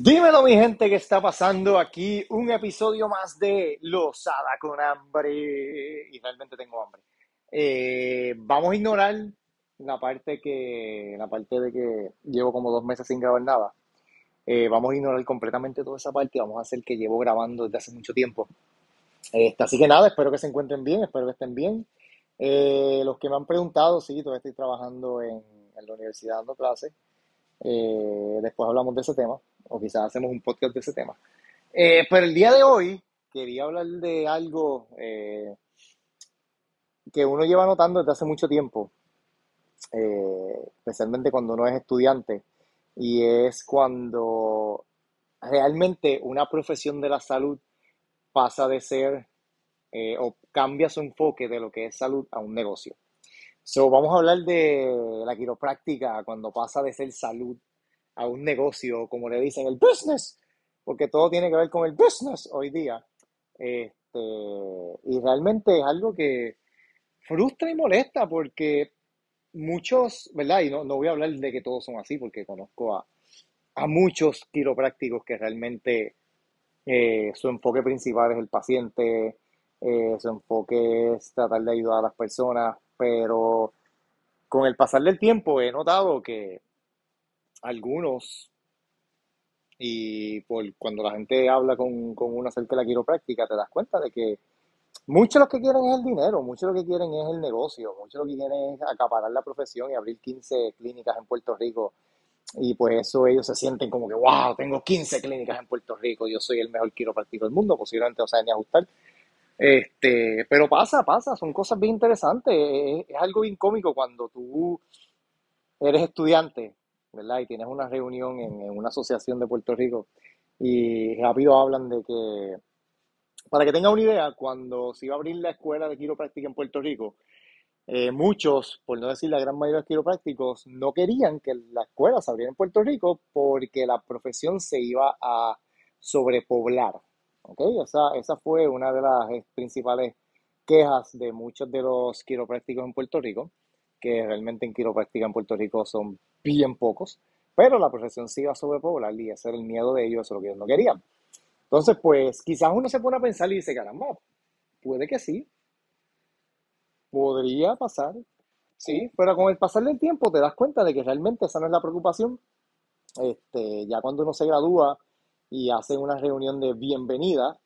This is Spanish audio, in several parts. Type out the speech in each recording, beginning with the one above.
Dímelo, mi gente, ¿qué está pasando aquí? Un episodio más de Losada con hambre. Y realmente tengo hambre. Eh, vamos a ignorar la parte que, la parte de que llevo como dos meses sin grabar nada. Eh, vamos a ignorar completamente toda esa parte y vamos a hacer que llevo grabando desde hace mucho tiempo. Este, así que nada, espero que se encuentren bien, espero que estén bien. Eh, los que me han preguntado, sí, todavía estoy trabajando en, la universidad dando clases. Después hablamos de ese tema, o quizás hacemos un podcast de ese tema. Eh, pero el día de hoy quería hablar de algo eh, que uno lleva notando desde hace mucho tiempo, eh, especialmente cuando uno es estudiante, y es cuando realmente una profesión de la salud pasa de ser eh, o cambia su enfoque de lo que es salud a un negocio. So, vamos a hablar de la quiropráctica cuando pasa de ser salud a un negocio, como le dicen, el business, porque todo tiene que ver con el business hoy día. Este, y realmente es algo que frustra y molesta porque muchos, ¿verdad? Y no, no voy a hablar de que todos son así, porque conozco a, a muchos quiroprácticos que realmente eh, su enfoque principal es el paciente, eh, su enfoque es tratar de ayudar a las personas, pero con el pasar del tiempo he notado que algunos, y por cuando la gente habla con, con uno acerca de la quiropráctica, te das cuenta de que muchos lo que quieren es el dinero, muchos lo que quieren es el negocio, muchos lo que quieren es acaparar la profesión y abrir 15 clínicas en Puerto Rico. Y pues eso ellos se sienten como que, wow, tengo 15 clínicas en Puerto Rico, yo soy el mejor quiropráctico del mundo, posiblemente no saben ni ajustar. Este, pero pasa, pasa, son cosas bien interesantes. Es, es algo bien cómico cuando tú eres estudiante, ¿verdad? Y tienes una reunión en, en una asociación de Puerto Rico y rápido hablan de que, para que tenga una idea, cuando se iba a abrir la escuela de quiropráctica en Puerto Rico, eh, muchos, por no decir la gran mayoría de los quiroprácticos, no querían que la escuela se abriera en Puerto Rico porque la profesión se iba a sobrepoblar. ¿ok? Esa, esa fue una de las principales quejas de muchos de los quiroprácticos en Puerto Rico, que realmente en quiropráctica en Puerto Rico son bien pocos, pero la profesión se iba a sobrepoblar y ese era el miedo de ellos, es lo que ellos no querían. Entonces, pues quizás uno se pone a pensar y dice, caramba, puede que sí, podría pasar, sí, pero con el pasar del tiempo te das cuenta de que realmente esa no es la preocupación. Este, ya cuando uno se gradúa y hace una reunión de bienvenida,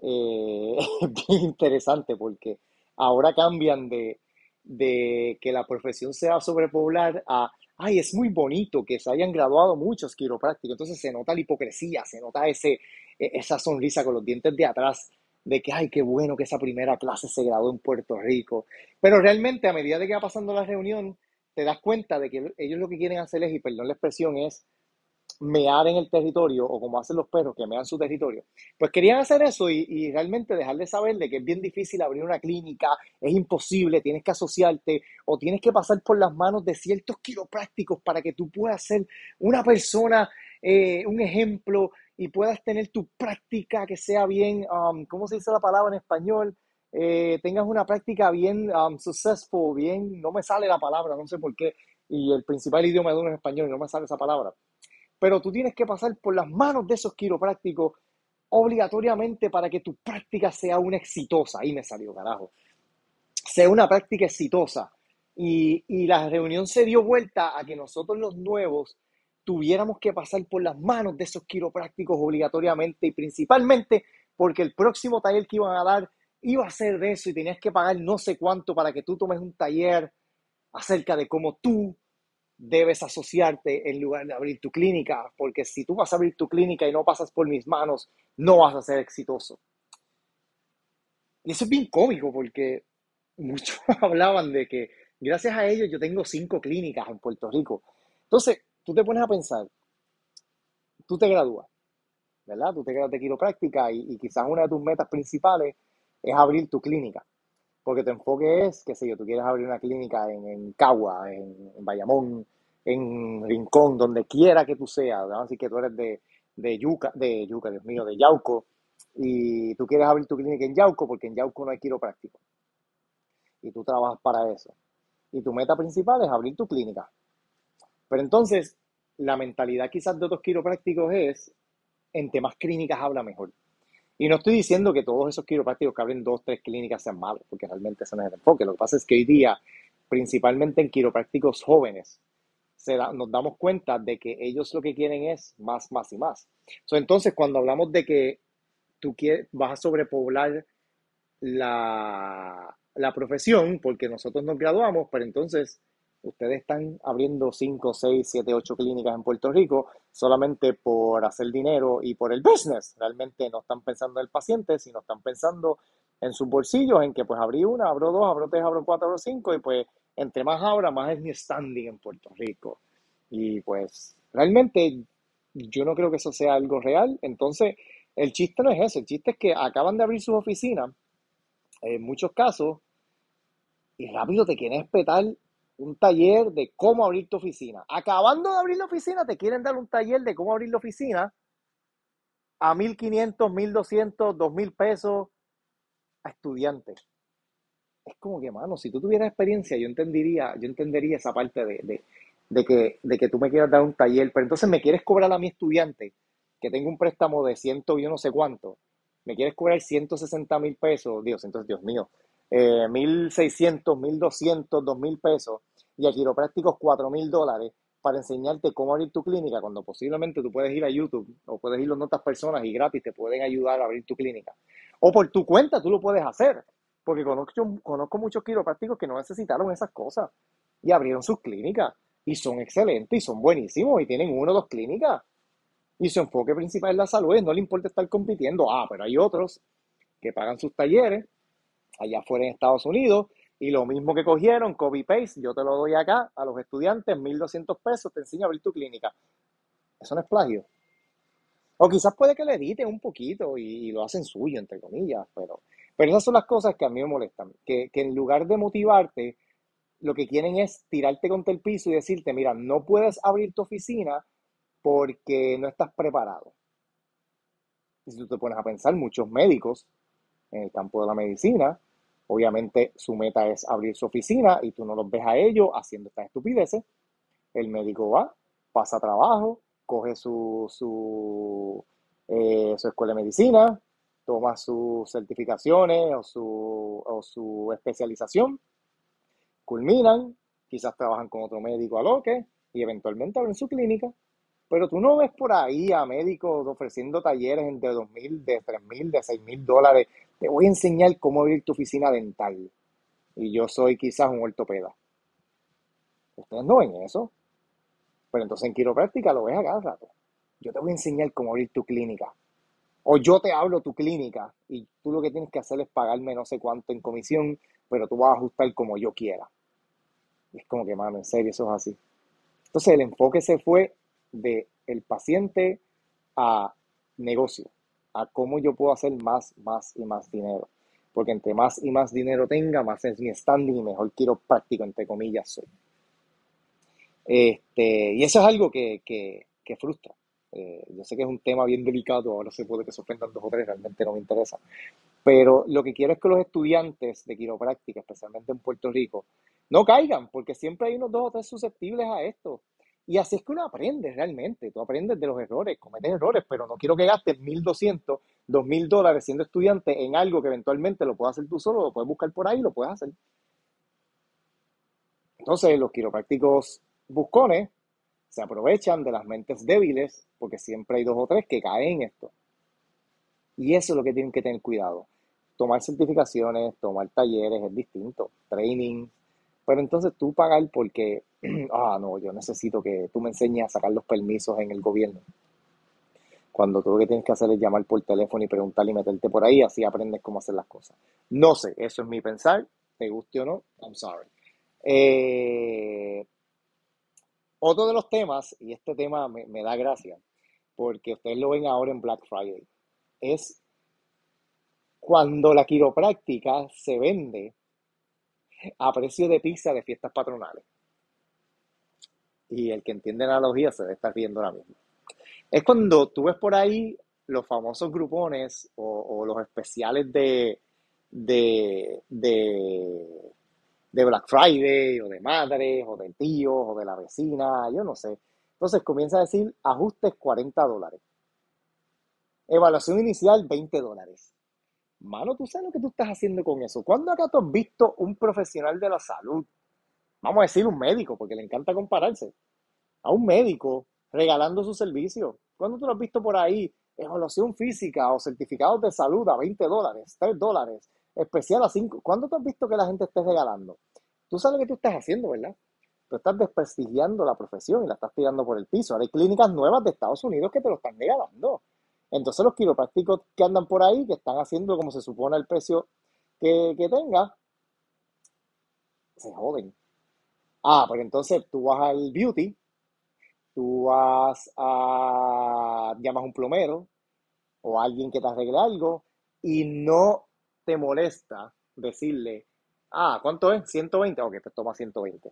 eh, es interesante porque ahora cambian de, de que la profesión sea sobrepoblar a, ay, es muy bonito que se hayan graduado muchos quiroprácticos, entonces se nota la hipocresía, se nota ese, e- esa sonrisa con los dientes de atrás de que, ay, qué bueno que esa primera clase se graduó en Puerto Rico. Pero realmente a medida de que va pasando la reunión, te das cuenta de que ellos lo que quieren hacer es, y perdón la expresión, es mear en el territorio, o como hacen los perros que mean su territorio. Pues querían hacer eso y, y realmente dejarles saber de que es bien difícil abrir una clínica, es imposible, tienes que asociarte o tienes que pasar por las manos de ciertos quiroprácticos para que tú puedas ser una persona, eh, un ejemplo y puedas tener tu práctica que sea bien, um, ¿cómo se dice la palabra en español? Eh, tengas una práctica bien um, successful, bien, no me sale la palabra, no sé por qué, y el principal idioma de uno es español y no me sale esa palabra pero tú tienes que pasar por las manos de esos quiroprácticos obligatoriamente para que tu práctica sea una exitosa. Ahí me salió, carajo. Sea una práctica exitosa. Y, y la reunión se dio vuelta a que nosotros los nuevos tuviéramos que pasar por las manos de esos quiroprácticos obligatoriamente y principalmente porque el próximo taller que iban a dar iba a ser de eso y tenías que pagar no sé cuánto para que tú tomes un taller acerca de cómo tú debes asociarte en lugar de abrir tu clínica, porque si tú vas a abrir tu clínica y no pasas por mis manos, no vas a ser exitoso. Y eso es bien cómico porque muchos hablaban de que gracias a ellos yo tengo cinco clínicas en Puerto Rico. Entonces, tú te pones a pensar, tú te gradúas, ¿verdad? Tú te gradúas de quiropráctica y, y quizás una de tus metas principales es abrir tu clínica. Porque tu enfoque es, qué sé yo, tú quieres abrir una clínica en, en Cagua, en, en Bayamón, en Rincón, donde quiera que tú seas, vamos a decir que tú eres de, de Yuca, de Yuca, Dios mío, de Yauco, y tú quieres abrir tu clínica en Yauco porque en Yauco no hay quiropráctico, y tú trabajas para eso. Y tu meta principal es abrir tu clínica. Pero entonces, la mentalidad quizás de otros quiroprácticos es, entre más clínicas habla mejor. Y no estoy diciendo que todos esos quiroprácticos que abren dos, tres clínicas sean malos, porque realmente ese no es el enfoque. Lo que pasa es que hoy día, principalmente en quiroprácticos jóvenes, nos damos cuenta de que ellos lo que quieren es más, más y más. entonces, cuando hablamos de que tú vas a sobrepoblar la, la profesión, porque nosotros nos graduamos, pero entonces ustedes están abriendo 5, 6, 7, 8 clínicas en Puerto Rico solamente por hacer dinero y por el business. Realmente no están pensando en el paciente, sino están pensando en sus bolsillos, en que pues abrí una, abro dos, abro tres, abro cuatro, abro cinco, y pues entre más abra, más es mi standing en Puerto Rico. Y pues realmente yo no creo que eso sea algo real. Entonces, el chiste no es eso, el chiste es que acaban de abrir sus oficinas, en muchos casos, y rápido te quieren espetar un taller de cómo abrir tu oficina. Acabando de abrir la oficina, te quieren dar un taller de cómo abrir la oficina a 1.500, 1.200, 2.000 pesos a estudiantes. Es como que, mano, si tú tuvieras experiencia, yo entendería, yo entendería esa parte de, de, que, de que tú me quieras dar un taller, pero entonces me quieres cobrar a mi estudiante, que tengo un préstamo de ciento y yo no sé cuánto, me quieres cobrar 160 mil pesos, Dios, entonces, Dios mío, eh, 1.600, 1.200, 2.000 pesos y a quiroprácticos 4.000 dólares para enseñarte cómo abrir tu clínica, cuando posiblemente tú puedes ir a YouTube o puedes ir a otras personas y gratis te pueden ayudar a abrir tu clínica. O por tu cuenta tú lo puedes hacer, porque conozco, conozco muchos quiroprácticos que no necesitaron esas cosas y abrieron sus clínicas y son excelentes y son buenísimos y tienen uno o dos clínicas y su enfoque principal es la salud, no le importa estar compitiendo. Ah, pero hay otros que pagan sus talleres allá fuera en Estados Unidos. Y lo mismo que cogieron, copy paste, yo te lo doy acá a los estudiantes, 1.200 pesos, te enseño a abrir tu clínica. Eso no es plagio. O quizás puede que le editen un poquito y, lo hacen suyo, entre comillas, pero, pero esas son las cosas que a mí me molestan. Que, que en lugar de motivarte, lo que quieren es tirarte contra el piso y decirte, mira, no puedes abrir tu oficina porque no estás preparado. Y si tú te pones a pensar, muchos médicos en el campo de la medicina. Obviamente su meta es abrir su oficina y tú no los ves a ellos haciendo estas estupideces. El médico va, pasa trabajo, coge su, su, eh, su escuela de medicina, toma sus certificaciones o su, o su especialización, culminan, quizás trabajan con otro médico a lo que y eventualmente abren su clínica. Pero tú no ves por ahí a médicos ofreciendo talleres entre 2.000, de 3.000, de 6.000 dólares te voy a enseñar cómo abrir tu oficina dental. Y yo soy quizás un ortopeda. Ustedes no ven eso. Pero entonces en quiropráctica lo ves a cada rato. Yo te voy a enseñar cómo abrir tu clínica. O yo te hablo tu clínica y tú lo que tienes que hacer es pagarme no sé cuánto en comisión, pero tú vas a ajustar como yo quiera. Y es como que, mano, en serio, eso es así. Entonces el enfoque se fue de paciente a negocio a cómo yo puedo hacer más, más y más dinero. Porque entre más y más dinero tenga, más es mi standing y mejor quiero práctico, entre comillas, soy. Este, y eso es algo que, frustra. Eh, yo sé que es un tema bien delicado, ahora se puede que se ofendan dos o tres, realmente no me interesa. Pero lo que quiero es que los estudiantes de quiropráctica, especialmente en Puerto Rico, no caigan, porque siempre hay unos dos o tres susceptibles a esto. Y así es que uno aprende realmente, tú aprendes de los errores, cometes errores, pero no quiero que gastes 1.200, 2.000 dólares siendo estudiante en algo que eventualmente lo puedes hacer tú solo, lo puedes buscar por ahí lo puedes hacer. Entonces, los quiroprácticos buscones se aprovechan de las mentes débiles, porque siempre hay dos o tres que caen en esto. Y eso es lo que tienen que tener cuidado. Tomar certificaciones, tomar talleres es distinto, training, pero entonces tú pagar porque ah, no, yo necesito que tú me enseñes a sacar los permisos en el gobierno. Cuando tú lo que tienes que hacer es llamar por teléfono y preguntarle y meterte por ahí, así aprendes cómo hacer las cosas. No sé, eso es mi pensar, te guste o no, I'm sorry. Eh, otro de los temas, y este tema me, me da gracia, porque ustedes lo ven ahora en Black Friday, es cuando la quiropráctica se vende a precio de pizza de fiestas patronales y el que entiende analogía se debe estar viendo ahora mismo. Es cuando tú ves por ahí los famosos grupones o, los especiales de, de, de, Black Friday o de madres o de tíos o de la vecina, yo no sé. Entonces comienza a decir ajustes 40 dólares. Evaluación inicial, 20 dólares. Mano, tú sabes lo que tú estás haciendo con eso. ¿Cuándo acá tú has visto un profesional de la salud? Vamos a decir un médico, porque le encanta compararse. A un médico regalando su servicio. ¿Cuándo tú lo has visto por ahí? Evaluación física o certificados de salud a 20 dólares, 3 dólares, especial a 5. ¿Cuándo tú has visto que la gente esté regalando? Tú sabes lo que tú estás haciendo, ¿verdad? Tú estás desprestigiando la profesión y la estás tirando por el piso. Ahora hay clínicas nuevas de Estados Unidos que te lo están regalando. Entonces los quiroprácticos que andan por ahí, que están haciendo como se supone el precio que, tenga, se joden. Ah, pero entonces tú vas al beauty, tú vas a, llamas a un plomero o a alguien que te arregle algo y no te molesta decirle, ah, ¿cuánto es? 120, ok, te toma 120.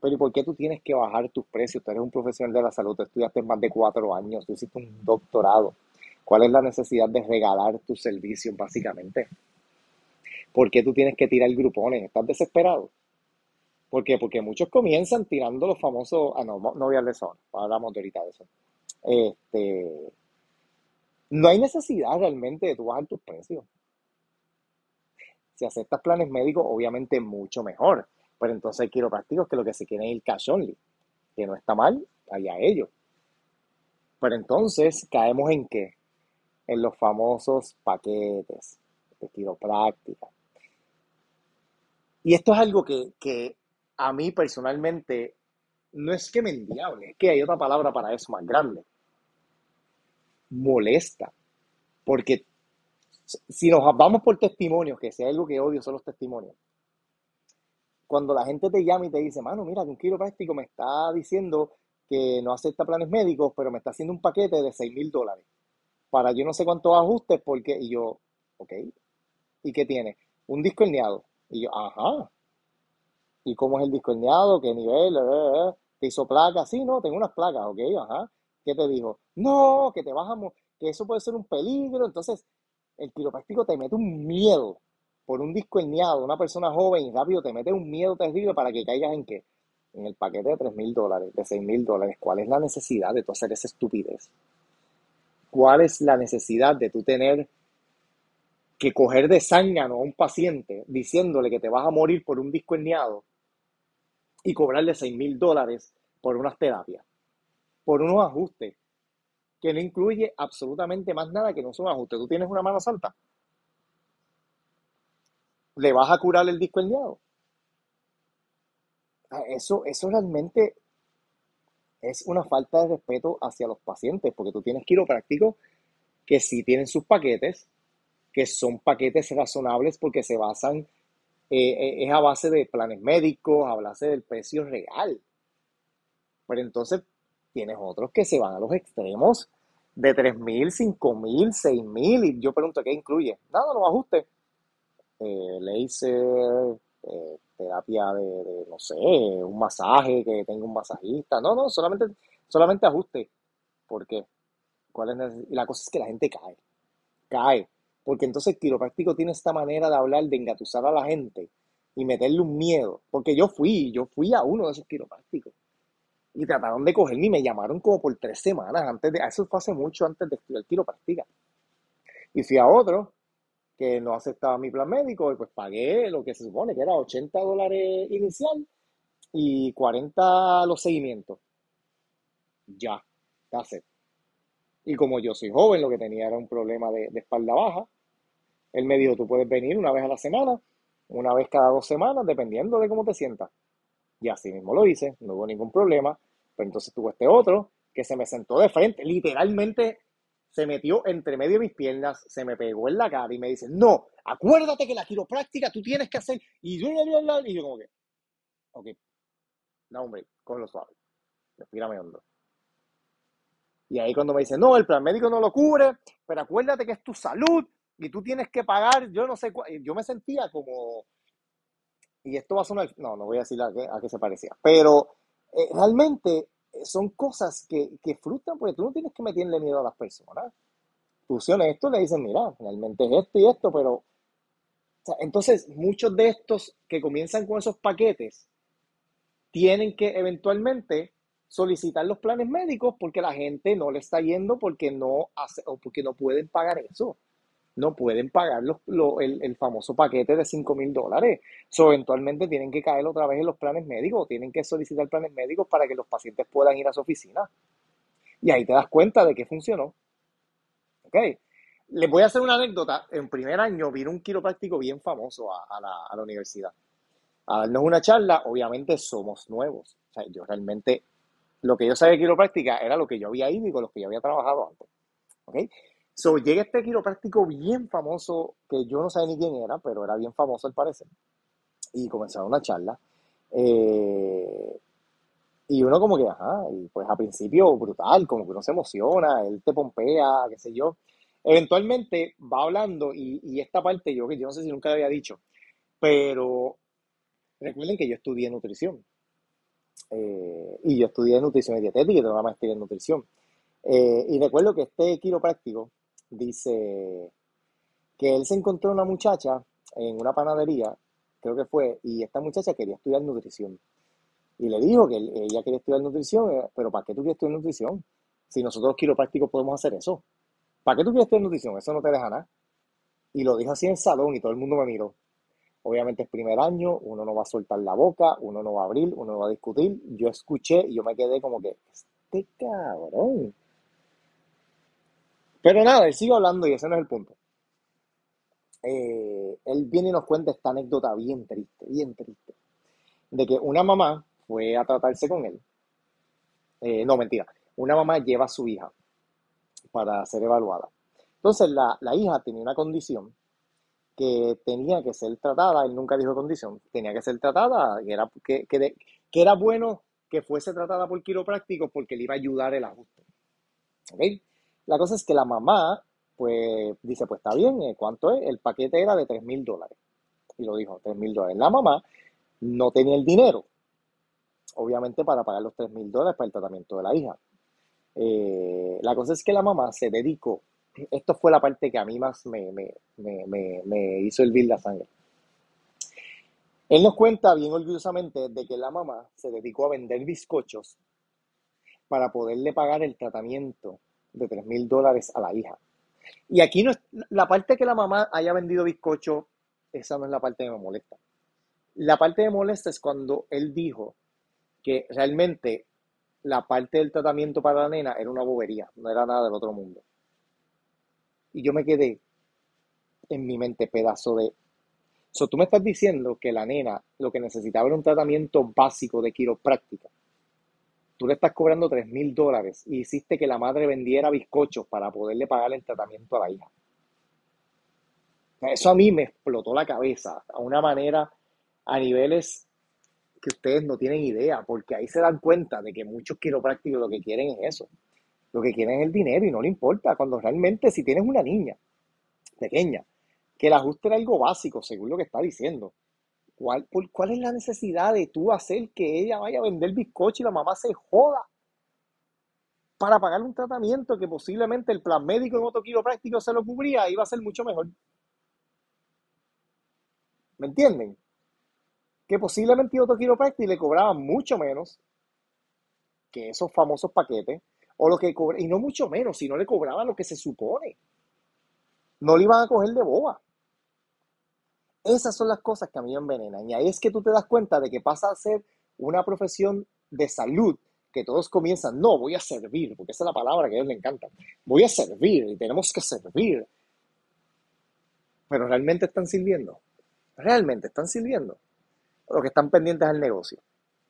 Pero ¿y por qué tú tienes que bajar tus precios? Tú eres un profesional de la salud, tú estudiaste más de cuatro años, tú hiciste un doctorado. ¿Cuál es la necesidad de regalar tus servicios, básicamente? ¿Por qué tú tienes que tirar grupones? ¿Estás desesperado? ¿Por qué? Porque muchos comienzan tirando los famosos. Ah, no, no voy a hablar de eso. Hablamos ahorita de eso. Este, no hay necesidad realmente de tú bajar tus precios. Si aceptas planes médicos, obviamente mucho mejor. Pero entonces hay quiroprácticos que lo que se quieren es el cash only. Que no está mal, allá ellos. Pero entonces caemos en qué? en los famosos paquetes de quiropráctica. Y esto es algo que, a mí personalmente no es que me endiable, es que hay otra palabra para eso más grande. Molesta. Porque si nos vamos por testimonios, que sea algo que odio son los testimonios. Cuando la gente te llama y te dice, mano, mira, un quiropráctico me está diciendo que no acepta planes médicos, pero me está haciendo un paquete de 6 mil dólares para yo no sé cuántos ajustes, porque, y yo, ok, ¿y qué tiene? Un disco herniado. Y yo, ajá. ¿Y cómo es el disco herniado? ¿Qué nivel? Eh, eh, eh. ¿Te hizo placas? Sí, no, tengo unas placas, ok, ajá. ¿Qué te dijo? No, que te bajamos, que eso puede ser un peligro. Entonces, el quiropráctico te mete un miedo por un disco herniado, una persona joven y rápido te mete un miedo terrible para que caigas en qué? En el paquete de 3 mil dólares, de 6 mil dólares. ¿Cuál es la necesidad de tú hacer esa estupidez? ¿Cuál es la necesidad de tú tener que coger de zángano a un paciente diciéndole que te vas a morir por un disco herniado y cobrarle 6 mil dólares por unas terapias, por unos ajustes, que no incluye absolutamente más nada que no son ajustes. Tú tienes una mano santa. ¿Le vas a curar el disco herniado? Ah, eso, eso realmente es una falta de respeto hacia los pacientes, porque tú tienes quiroprácticos que sí tienen sus paquetes, que son paquetes razonables porque se basan, eh, eh, es a base de planes médicos, a base del precio real. Pero entonces tienes otros que se van a los extremos de 3.000, 5.000, 6.000 y yo pregunto, ¿qué incluye? Nada, los ajustes. Eh, laser, eh, terapia de, no sé, un masaje, que tenga un masajista. No, no, solamente, solamente ajuste. ¿Por qué? ¿Cuál es la cosa es que la gente cae. Cae. Porque entonces el quiropráctico tiene esta manera de hablar, de engatusar a la gente y meterle un miedo. Porque yo fui, yo fui a uno de esos quiroprácticos. Y trataron de cogerme y me llamaron como por tres semanas antes de, eso fue hace mucho antes de estudiar quiropráctica. Y fui a otro que no aceptaba mi plan médico y pues pagué lo que se supone que era 80 dólares inicial y 40 los seguimientos. Ya, hace. Y como yo soy joven, lo que tenía era un problema de, de, espalda baja. Él me dijo, tú puedes venir una vez a la semana, una vez cada dos semanas, dependiendo de cómo te sientas. Y así mismo lo hice, no hubo ningún problema. Pero entonces tuvo este otro que se me sentó de frente, literalmente se metió entre medio de mis piernas, se me pegó en la cara y me dice, no, acuérdate que la quiropráctica tú tienes que hacer. Y yo, y yo como que, ok, no, hombre, con lo suave, respírame hondo. Y ahí cuando me dice, no, el plan médico no lo cubre, pero acuérdate que es tu salud y tú tienes que pagar, yo no sé, yo me sentía como, y esto va a sonar, no, no voy a decir a qué, a qué se parecía, pero eh, realmente son cosas que, que frustran porque tú no tienes que meterle miedo a las personas. Tú esto le dicen, mira, realmente es esto y esto, pero... entonces, muchos de estos que comienzan con esos paquetes tienen que eventualmente solicitar los planes médicos porque la gente no le está yendo porque no hace o porque no pueden pagar eso. No pueden pagar el, famoso paquete de 5 mil dólares. So, eventualmente tienen que caer otra vez en los planes médicos, tienen que solicitar planes médicos para que los pacientes puedan ir a su oficina. Y ahí te das cuenta de que funcionó. ¿Ok? Les voy a hacer una anécdota. En primer año vino un quiropráctico bien famoso a, la, universidad a darnos una charla. Obviamente somos nuevos. O sea, yo realmente lo que yo sabía de quiropráctica era lo que yo había ido y con los que yo había trabajado antes. ¿Ok? So, llega este quiropráctico bien famoso, que yo no sabía ni quién era, pero era bien famoso al parecer. Y comenzaron una charla. Eh, y uno como que, ajá, y pues a principio brutal, como que uno se emociona, él te pompea, qué sé yo. Eventualmente va hablando y, y esta parte yo que yo no sé si nunca le había dicho, pero recuerden que yo estudié nutrición. Eh, y yo estudié nutrición y dietética y tengo una maestría en nutrición. Eh, y recuerdo que este quiropráctico dice que él se encontró una muchacha en una panadería, creo que fue, y esta muchacha quería estudiar nutrición. Y le dijo que ella quería estudiar nutrición, eh, pero ¿para qué tú quieres estudiar nutrición? Si nosotros los quiroprácticos podemos hacer eso. ¿Para qué tú quieres estudiar nutrición? Eso no te deja nada. Y lo dijo así en el salón y todo el mundo me miró. Obviamente es primer año, uno no va a soltar la boca, uno no va a abrir, uno no va a discutir. Yo escuché y yo me quedé como que, este cabrón. Pero nada, él sigue hablando y ese no es el punto. Eh, él viene y nos cuenta esta anécdota bien triste, bien triste, de que una mamá fue a tratarse con él. Eh, no, mentira. Una mamá lleva a su hija para ser evaluada. Entonces la, la hija tenía una condición que tenía que ser tratada, él nunca dijo condición, tenía que ser tratada, que era, que, que, era bueno que fuese tratada por quiropráctico porque le iba a ayudar el ajuste. ¿Okay? La cosa es que la mamá, pues, dice, pues está bien, eh, ¿cuánto es? El paquete era de 3 mil dólares. Y lo dijo, 3 mil dólares. La mamá no tenía el dinero, obviamente, para pagar los 3 mil dólares para el tratamiento de la hija. Eh, la cosa es que la mamá se dedicó esto fue la parte que a mí más me, me, me, me hizo hervir la sangre. Él nos cuenta bien orgullosamente de que la mamá se dedicó a vender bizcochos para poderle pagar el tratamiento de 3 mil dólares a la hija. Y aquí no la parte que la mamá haya vendido bizcochos, esa no es la parte que me molesta. La parte que me molesta es cuando él dijo que realmente la parte del tratamiento para la nena era una bobería, no era nada del otro mundo. Y yo me quedé en mi mente pedazo de... So, tú me estás diciendo que la nena lo que necesitaba era un tratamiento básico de quiropráctica. Tú le estás cobrando 3 mil dólares y hiciste que la madre vendiera bizcochos para poderle pagar el tratamiento a la hija. Eso a mí me explotó la cabeza a una manera, a niveles que ustedes no tienen idea, porque ahí se dan cuenta de que muchos quiroprácticos lo que quieren es eso. Lo que quieren es el dinero y no le importa. Cuando realmente si tienes una niña pequeña, que el ajuste era algo básico, según lo que está diciendo, ¿cuál, cuál es la necesidad de tú hacer que ella vaya a vender bizcocho y la mamá se joda? Para pagar un tratamiento que posiblemente el plan médico en otro quiropráctico se lo cubría, iba a ser mucho mejor. ¿Me entienden? Que posiblemente otro quiropráctico le cobraba mucho menos que esos famosos paquetes o lo que cobra, y no mucho menos, si no le cobraba lo que se supone. No le iban a coger de boba. Esas son las cosas que a mí me envenenan. Y ahí es que tú te das cuenta de que pasa a ser una profesión de salud que todos comienzan, no, voy a servir, porque esa es la palabra que a ellos les encanta. Voy a servir y tenemos que servir. Pero realmente están sirviendo. Realmente están sirviendo. Lo que están pendientes al negocio.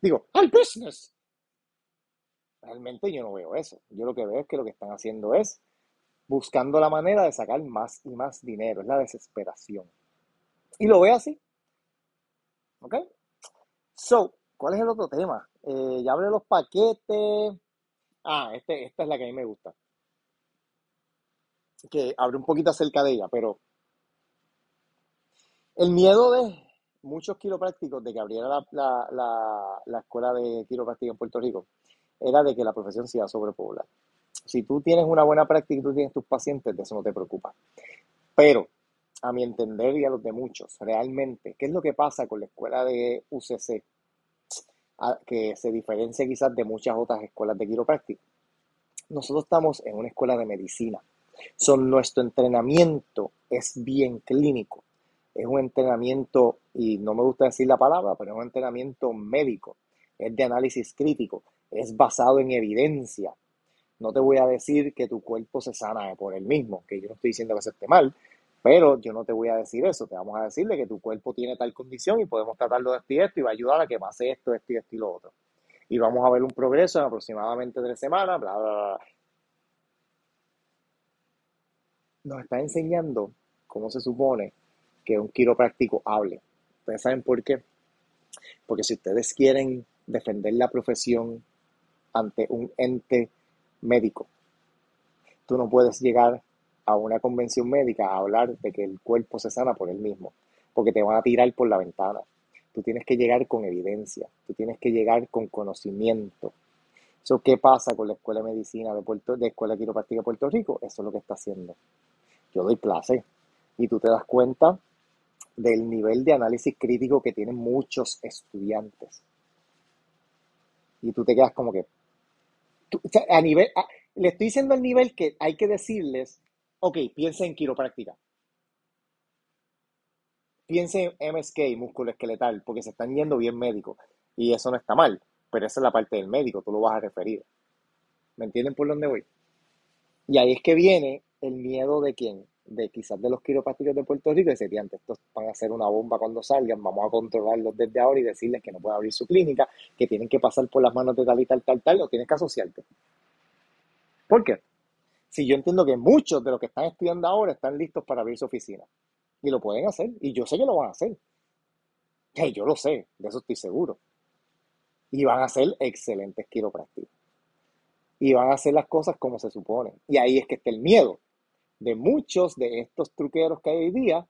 Digo, al business. Realmente yo no veo eso. Yo lo que veo es que lo que están haciendo es buscando la manera de sacar más y más dinero. Es la desesperación. Y lo veo así. ¿Ok? So, ¿cuál es el otro tema? Eh, ya hablé los paquetes. Ah, este, esta es la que a mí me gusta. Que hablé un poquito acerca de ella, pero el miedo de muchos quiroprácticos de que abriera la, la, la escuela de quiropráctica en Puerto Rico era de que la profesión se iba a sobrepoblar. Si tú tienes una buena práctica y tú tienes tus pacientes, de eso no te preocupa. Pero, a mi entender y a los de muchos, realmente, ¿qué es lo que pasa con la escuela de UCC? que se diferencia quizás de muchas otras escuelas de quiropráctica. Nosotros estamos en una escuela de medicina. Son, nuestro entrenamiento es bien clínico. Es un entrenamiento, y no me gusta decir la palabra, pero es un entrenamiento médico. Es de análisis crítico. Es basado en evidencia. No te voy a decir que tu cuerpo se sana por el mismo, que yo no estoy diciendo que se esté mal, pero yo no te voy a decir eso, te vamos a decirle que tu cuerpo tiene tal condición y podemos tratarlo de esto y esto y va a ayudar a que pase esto, esto y esto y lo otro. Y vamos a ver un progreso en aproximadamente tres semanas, bla, bla, bla. Nos está enseñando cómo se supone que un quiropráctico hable. ¿Ustedes saben por qué? Porque si ustedes quieren defender la profesión ante un ente médico, tú no puedes llegar a una convención médica a hablar de que el cuerpo se sana por él mismo, porque te van a tirar por la ventana. Tú tienes que llegar con evidencia, tú tienes que llegar con conocimiento. Eso, ¿Qué pasa con la Escuela de Medicina de, Puerto, de Escuela Quiropráctica de Puerto Rico? Eso es lo que está haciendo. Yo doy clase y tú te das cuenta del nivel de análisis crítico que tienen muchos estudiantes. Y tú te quedas como que, a nivel, le estoy diciendo al nivel que hay que decirles Ok, piensa en quiropráctica. Piensa en MSK, músculo esqueletal, porque se están yendo bien médicos. Y eso no está mal, pero esa es la parte del médico, tú lo vas a referir. ¿Me entienden por dónde voy? Y ahí es que viene el miedo de quién? De quizás de los quiroprácticos de Puerto Rico, y antes estos van a hacer una bomba cuando salgan, vamos a controlarlos desde ahora y decirles que no pueden abrir su clínica, que tienen que pasar por las manos de tal y tal, tal, tal, o tienes que asociarte. ¿Por qué? Si yo entiendo que muchos de los que están estudiando ahora están listos para abrir su oficina. Y lo pueden hacer. Y yo sé que lo van a hacer. yo lo sé, de eso estoy seguro. Y van a ser excelentes quiroprácticos. Y van a hacer las cosas como se supone. Y ahí es que está el miedo de muchos de estos truqueros que hay hoy día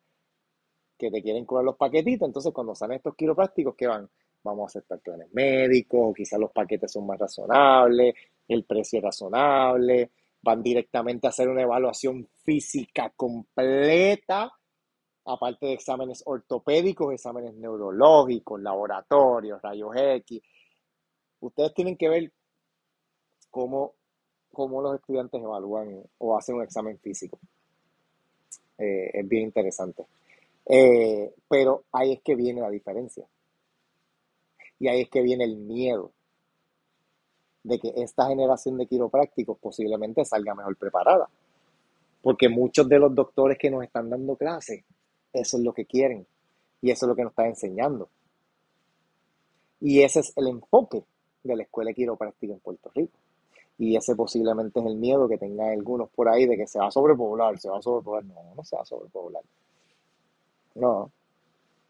que te quieren cobrar los paquetitos. Entonces, cuando salen estos quiroprácticos, ¿qué van? Vamos a aceptar planes médicos, quizás los paquetes son más razonables, el precio es razonable, van directamente a hacer una evaluación física completa, aparte de exámenes ortopédicos, exámenes neurológicos, laboratorios, rayos X. Ustedes tienen que ver cómo, cómo los estudiantes evalúan o hacen un examen físico. Eh, es bien interesante. Eh, pero ahí es que viene la diferencia. Y ahí es que viene el miedo de que esta generación de quiroprácticos posiblemente salga mejor preparada. Porque muchos de los doctores que nos están dando clases, eso es lo que quieren y eso es lo que nos están enseñando. Y ese es el enfoque de la escuela de quiropráctica en Puerto Rico. Y ese posiblemente es el miedo que tengan algunos por ahí de que se va a sobrepoblar, se va a sobrepoblar. No, no se va a sobrepoblar. No,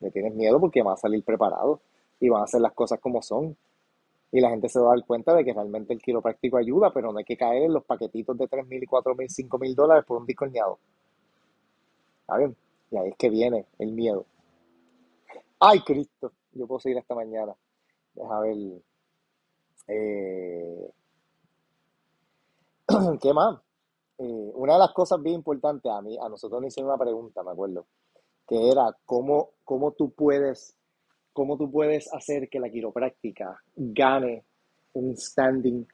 le tienes miedo porque van a salir preparados y van a hacer las cosas como son y la gente se va a dar cuenta de que realmente el quiropráctico ayuda, pero no hay que caer en los paquetitos de 3 mil y 4 mil, 5 mil dólares por un disco ¿Está bien? Y ahí es que viene el miedo. ¡Ay, Cristo! Yo puedo seguir esta mañana. Deja ver. Eh, ¿Qué más? Eh, una de las cosas bien importantes a mí, a nosotros nos hicieron una pregunta, me acuerdo, que era cómo, cómo tú puedes cómo tú puedes hacer que la quiropráctica gane un standing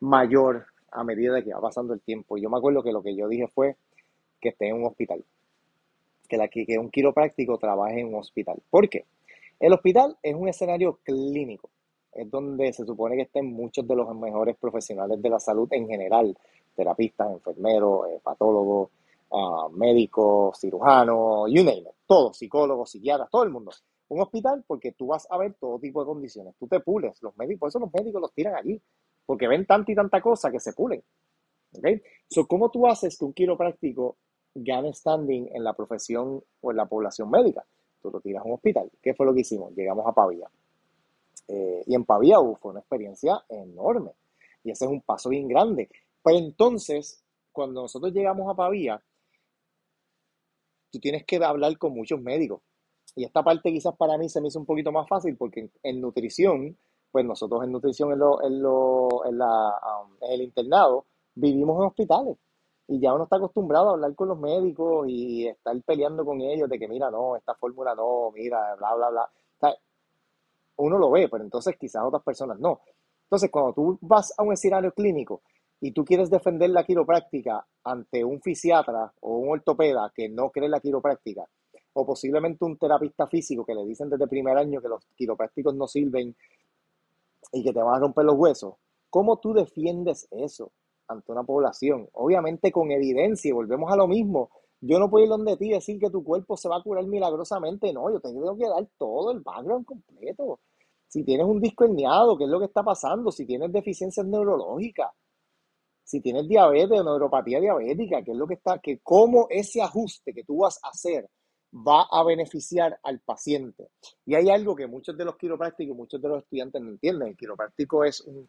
mayor a medida que va pasando el tiempo. Yo me acuerdo que lo que yo dije fue que esté en un hospital, que, que un quiropráctico trabaje en un hospital. ¿Por qué? El hospital es un escenario clínico, es donde se supone que estén muchos de los mejores profesionales de la salud en general, terapistas, enfermeros, eh, patólogos, uh, médicos, cirujanos, you name it, todos, psicólogos, psiquiatras, todo el mundo un hospital porque tú vas a ver todo tipo de condiciones. Tú te pules, los médicos, por eso los médicos los tiran allí, porque ven tanta y tanta cosa que se pulen. ¿Ok? So, ¿cómo tú haces que un quiropráctico gane standing en la profesión o en la población médica? Tú lo tiras a un hospital. ¿Qué fue lo que hicimos? Llegamos a Pavía. Eh, y en Pavía fue una experiencia enorme. Y ese es un paso bien grande. Pero entonces, cuando nosotros llegamos a Pavía, tú tienes que hablar con muchos médicos y esta parte quizás para mí se me hizo un poquito más fácil porque en, nutrición, pues nosotros en nutrición en, lo, en, lo, en, la, um, en el internado vivimos en hospitales y ya uno está acostumbrado a hablar con los médicos y estar peleando con ellos de que mira, no, esta fórmula no, mira, bla, bla, bla. uno lo ve, pero entonces quizás otras personas no. Entonces, cuando tú vas a un escenario clínico y tú quieres defender la quiropráctica ante un fisiatra o un ortopeda que no cree la quiropráctica, o posiblemente un terapista físico que le dicen desde primer año que los quiroprácticos no sirven y que te van a romper los huesos, ¿cómo tú defiendes eso ante una población? Obviamente con evidencia, y volvemos a lo mismo. Yo no puedo ir donde ti y decir que tu cuerpo se va a curar milagrosamente, no, yo tengo que dar todo el background completo. Si tienes un disco herniado, ¿qué es lo que está pasando? Si tienes deficiencias neurológicas, si tienes diabetes o neuropatía diabética, ¿qué es lo que está? Que cómo ese ajuste que tú vas a hacer va a beneficiar al paciente. Y hay algo que muchos de los quiroprácticos, muchos de los estudiantes no entienden. El quiropráctico es un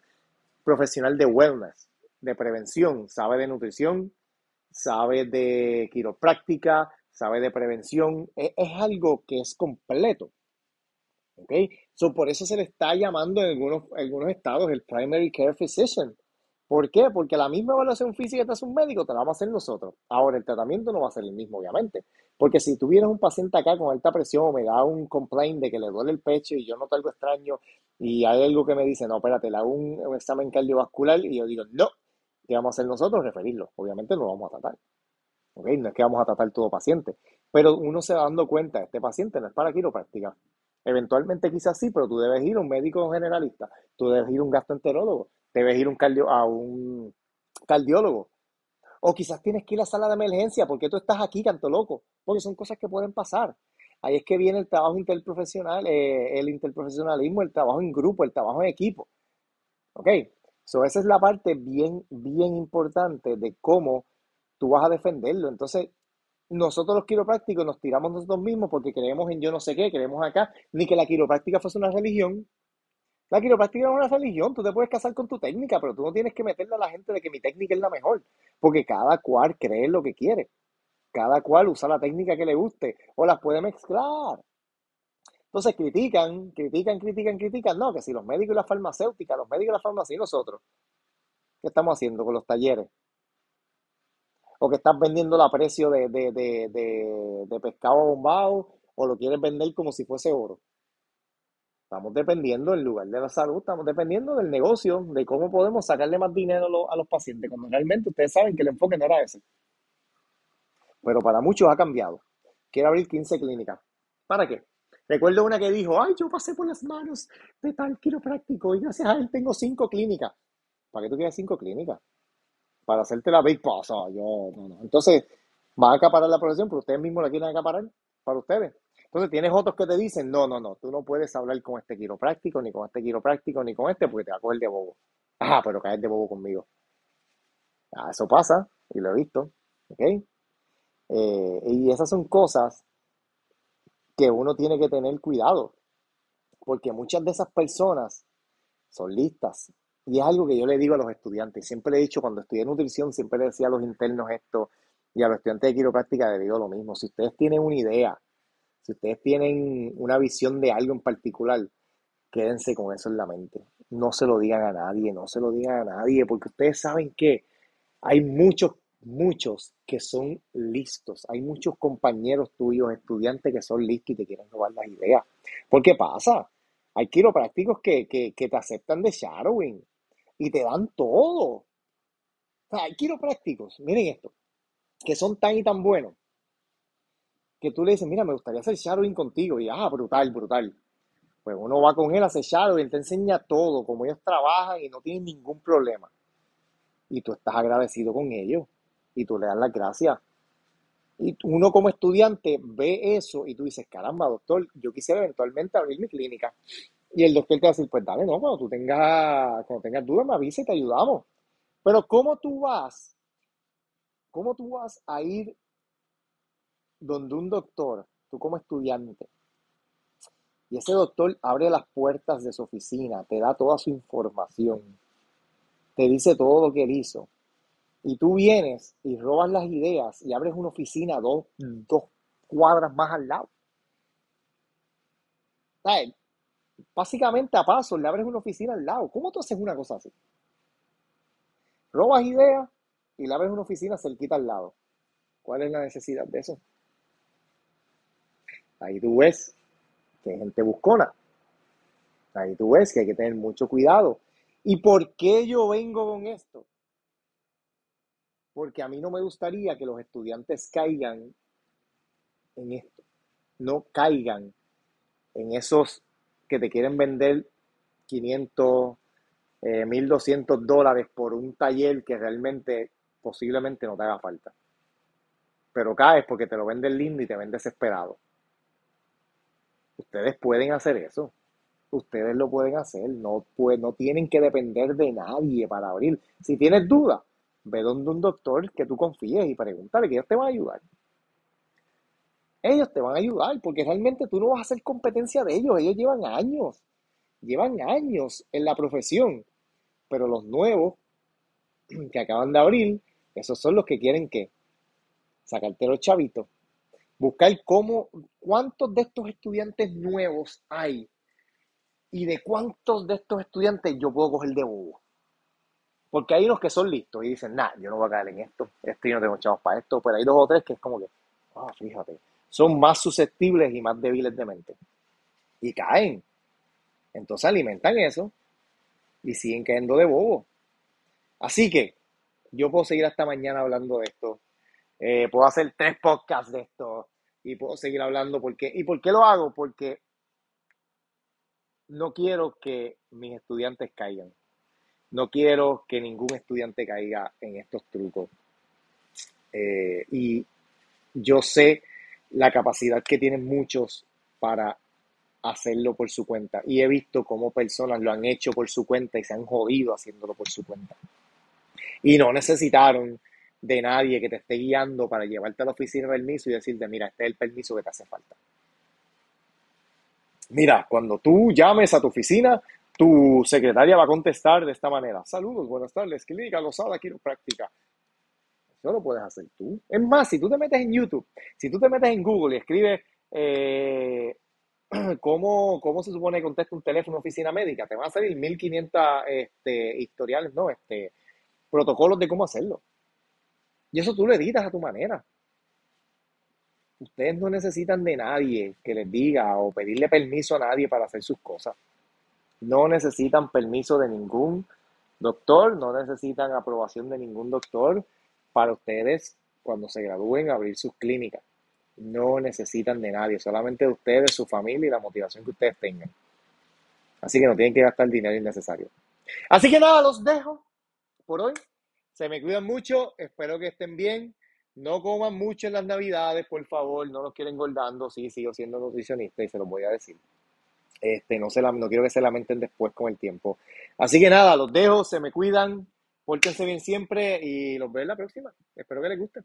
profesional de wellness, de prevención, sabe de nutrición, sabe de quiropráctica, sabe de prevención. Es, es algo que es completo. ¿Ok? So, por eso se le está llamando en algunos, algunos estados el primary care physician. ¿Por qué? Porque la misma evaluación física que te hace un médico te la vamos a hacer nosotros. Ahora, el tratamiento no va a ser el mismo, obviamente. Porque si tuvieras un paciente acá con alta presión me da un complaint de que le duele el pecho y yo noto algo extraño y hay algo que me dice, no, espérate, le hago un, examen cardiovascular y yo digo, no, ¿qué vamos a hacer nosotros? Referirlo. Obviamente no lo vamos a tratar. ¿Ok? No es que vamos a tratar todo paciente. Pero uno se va dando cuenta, este paciente no es para quiropráctica. Eventualmente quizás sí, pero tú debes ir a un médico generalista, tú debes ir a un gastroenterólogo, debes ir un, cardio, a un cardiólogo. O quizás tienes que ir a la sala de emergencia, porque tú estás aquí, canto loco? Porque son cosas que pueden pasar. Ahí es que viene el trabajo interprofesional, eh, el interprofesionalismo, el trabajo en grupo, el trabajo en equipo. ¿Ok? So, esa es la parte bien, bien importante de cómo tú vas a defenderlo. Entonces, nosotros los quiroprácticos nos tiramos nosotros mismos porque creemos en yo no sé qué, creemos acá, ni que la quiropráctica fuese una religión. La quiropráctica es una religión, tú te puedes casar con tu técnica, pero tú no tienes que meterle a la gente de que mi técnica es la mejor, porque cada cual cree lo que quiere. Cada cual usa la técnica que le guste o las puede mezclar. Entonces critican, critican, critican, critican. No, que si los médicos y las farmacéuticas, los médicos y las farmacéuticas y nosotros, ¿qué estamos haciendo con los talleres? o que estás vendiendo a precio de, de, de, de, pescado bombado o lo quieres vender como si fuese oro. Estamos dependiendo, en lugar de la salud, estamos dependiendo del negocio, de cómo podemos sacarle más dinero a los, pacientes, cuando realmente ustedes saben que el enfoque no era ese. Pero para muchos ha cambiado. Quiero abrir 15 clínicas. ¿Para qué? Recuerdo una que dijo, ay, yo pasé por las manos de tal quiropráctico y gracias a él tengo cinco clínicas. ¿Para qué tú quieres cinco clínicas? para hacerte la big boss. yo, no, no. Entonces, van a acaparar la profesión, pero ustedes mismos la quieren acaparar para ustedes. Entonces, tienes otros que te dicen, no, no, no, tú no puedes hablar con este quiropráctico, ni con este quiropráctico, ni con este, porque te va a coger de bobo. Ah, pero caer de bobo conmigo. Ah, eso pasa, y lo he visto, ¿ok? Eh, y esas son cosas que uno tiene que tener cuidado, porque muchas de esas personas son listas, y es algo que yo le digo a los estudiantes. Siempre le he dicho, cuando estudié nutrición, siempre le decía a los internos esto y a los estudiantes de quiropráctica le digo lo mismo. Si ustedes tienen una idea, si ustedes tienen una visión de algo en particular, quédense con eso en la mente. No se lo digan a nadie, no se lo digan a nadie, porque ustedes saben que hay muchos, muchos que son listos. Hay muchos compañeros tuyos, estudiantes que son listos y te quieren robar las ideas. ¿Por qué pasa? Hay quiroprácticos que, que, que te aceptan de shadowing y te dan todo. Hay quiroprácticos, miren esto, que son tan y tan buenos, que tú le dices, mira, me gustaría hacer shadowing contigo, y ah, brutal, brutal. Pues uno va con él a hacer shadowing, él te enseña todo, cómo ellos trabajan y no tienen ningún problema. Y tú estás agradecido con ellos, y tú le das las gracias. Y uno como estudiante ve eso y tú dices, caramba, doctor, yo quisiera eventualmente abrir mi clínica. Y el doctor te va a decir, pues dale, no, cuando tú tengas, cuando tengas dudas, me avisa y te ayudamos. Pero ¿cómo tú vas? ¿Cómo tú vas a ir donde un doctor, tú como estudiante, y ese doctor abre las puertas de su oficina, te da toda su información, te dice todo lo que él hizo, y tú vienes y robas las ideas y abres una oficina dos, dos cuadras más al lado. ¿Sabes? básicamente a paso, le abres una oficina al lado. ¿Cómo tú haces una cosa así? Robas ideas y le abres una oficina cerquita al lado. ¿Cuál es la necesidad de eso? Ahí tú ves que hay gente buscona. Ahí tú ves que hay que tener mucho cuidado. ¿Y por qué yo vengo con esto? Porque a mí no me gustaría que los estudiantes caigan en esto. No caigan en esos que te quieren vender 500, eh, 1200 dólares por un taller que realmente posiblemente no te haga falta. Pero caes porque te lo venden lindo y te ven desesperado. Ustedes pueden hacer eso. Ustedes lo pueden hacer. No, no tienen que depender de nadie para abrir. Si tienes dudas, ve donde un doctor que tú confíes y pregúntale que ellos te van a ayudar. Ellos te van a ayudar porque realmente tú no vas a hacer competencia de ellos. Ellos llevan años. Llevan años en la profesión. Pero los nuevos que acaban de abrir, esos son los que quieren que sacarte los chavitos. Buscar cómo, cuántos de estos estudiantes nuevos hay y de cuántos de estos estudiantes yo puedo coger de bobo. Porque hay unos que son listos y dicen, nah, yo no voy a caer en esto, esto yo no tengo chavos para esto, pero hay dos o tres que es como que, ah, fíjate, son más susceptibles y más débiles de mente. Y caen. Entonces alimentan eso y siguen cayendo de bobo. Así que yo puedo seguir hasta mañana hablando de esto. Eh, puedo hacer tres podcasts de esto y puedo seguir hablando. Porque, ¿Y por qué lo hago? Porque no quiero que mis estudiantes caigan. No quiero que ningún estudiante caiga en estos trucos. Eh, y yo sé la capacidad que tienen muchos para hacerlo por su cuenta. Y he visto cómo personas lo han hecho por su cuenta y se han jodido haciéndolo por su cuenta. Y no necesitaron de nadie que te esté guiando para llevarte a la oficina de permiso y decirte, mira, este es el permiso que te hace falta. Mira, cuando tú llames a tu oficina, tu secretaria va a contestar de esta manera. Saludos, buenas tardes, clínica Lozada Quiropráctica. Eso lo puedes hacer tú. Es más, si tú te metes en YouTube, si tú te metes en Google y escribes eh, ¿cómo, ¿cómo, se supone que contesta un teléfono oficina médica? Te van a salir 1500 este, historiales, no, este, protocolos de cómo hacerlo. Y eso tú lo editas a tu manera. Ustedes no necesitan de nadie que les diga o pedirle permiso a nadie para hacer sus cosas. No necesitan permiso de ningún doctor, no necesitan aprobación de ningún doctor para ustedes cuando se gradúen abrir sus clínicas. No necesitan de nadie, solamente de ustedes, su familia y la motivación que ustedes tengan. Así que no tienen que gastar dinero innecesario. Así que nada, los dejo por hoy. Se me cuidan mucho, espero que estén bien. No coman mucho en las navidades, por favor, no los quieren engordando. Sí, sigo siendo nutricionista y se los voy a decir. Este, no, se la, no quiero que se lamenten después con el tiempo. Así que nada, los dejo, se me cuidan, pórtense bien siempre y los veo en la próxima. Espero que les guste.